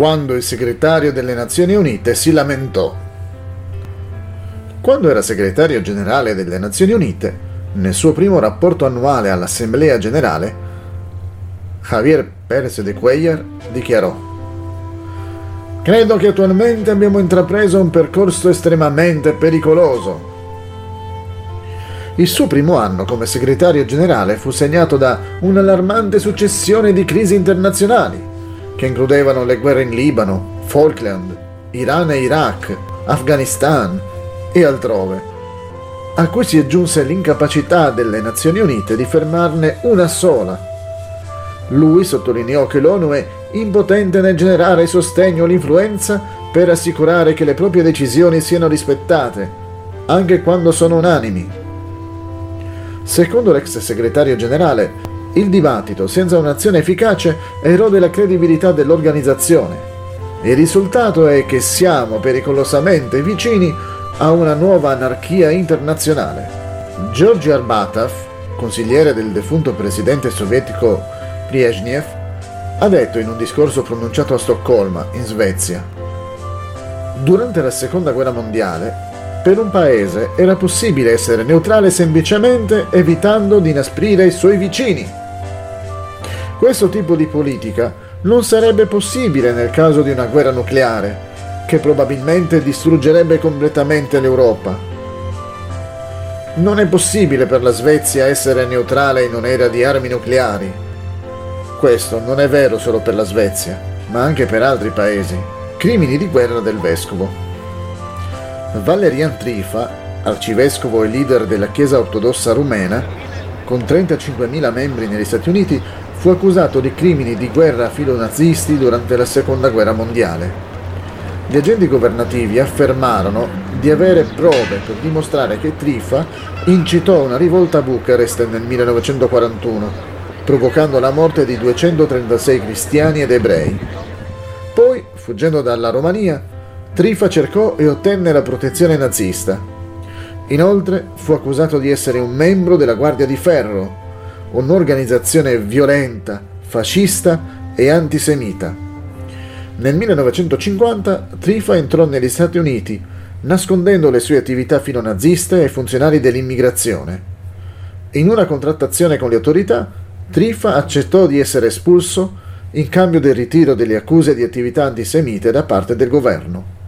quando il segretario delle Nazioni Unite si lamentò. Quando era segretario generale delle Nazioni Unite, nel suo primo rapporto annuale all'Assemblea generale, Javier Pérez de Cuellar dichiarò Credo che attualmente abbiamo intrapreso un percorso estremamente pericoloso. Il suo primo anno come segretario generale fu segnato da un'allarmante successione di crisi internazionali, che includevano le guerre in Libano, Falkland, Iran e Iraq, Afghanistan e altrove, a cui si aggiunse l'incapacità delle Nazioni Unite di fermarne una sola. Lui sottolineò che l'ONU è impotente nel generare sostegno all'influenza per assicurare che le proprie decisioni siano rispettate, anche quando sono unanimi. Secondo l'ex segretario generale, il dibattito senza un'azione efficace erode la credibilità dell'organizzazione. Il risultato è che siamo pericolosamente vicini a una nuova anarchia internazionale. Georgi Arbatov, consigliere del defunto presidente sovietico Brezhnev, ha detto in un discorso pronunciato a Stoccolma, in Svezia. Durante la seconda guerra mondiale, per un paese era possibile essere neutrale semplicemente evitando di inasprire i suoi vicini. Questo tipo di politica non sarebbe possibile nel caso di una guerra nucleare, che probabilmente distruggerebbe completamente l'Europa. Non è possibile per la Svezia essere neutrale in un'era di armi nucleari questo non è vero solo per la Svezia, ma anche per altri paesi. Crimini di guerra del vescovo. Valerian Trifa, arcivescovo e leader della Chiesa ortodossa rumena, con 35.000 membri negli Stati Uniti, fu accusato di crimini di guerra filonazisti durante la Seconda Guerra Mondiale. Gli agenti governativi affermarono di avere prove per dimostrare che Trifa incitò una rivolta a Bucarest nel 1941 provocando la morte di 236 cristiani ed ebrei. Poi, fuggendo dalla Romania, Trifa cercò e ottenne la protezione nazista. Inoltre fu accusato di essere un membro della Guardia di Ferro, un'organizzazione violenta, fascista e antisemita. Nel 1950 Trifa entrò negli Stati Uniti, nascondendo le sue attività filonaziste ai funzionari dell'immigrazione. In una contrattazione con le autorità, Trifa accettò di essere espulso in cambio del ritiro delle accuse di attività antisemite da parte del governo.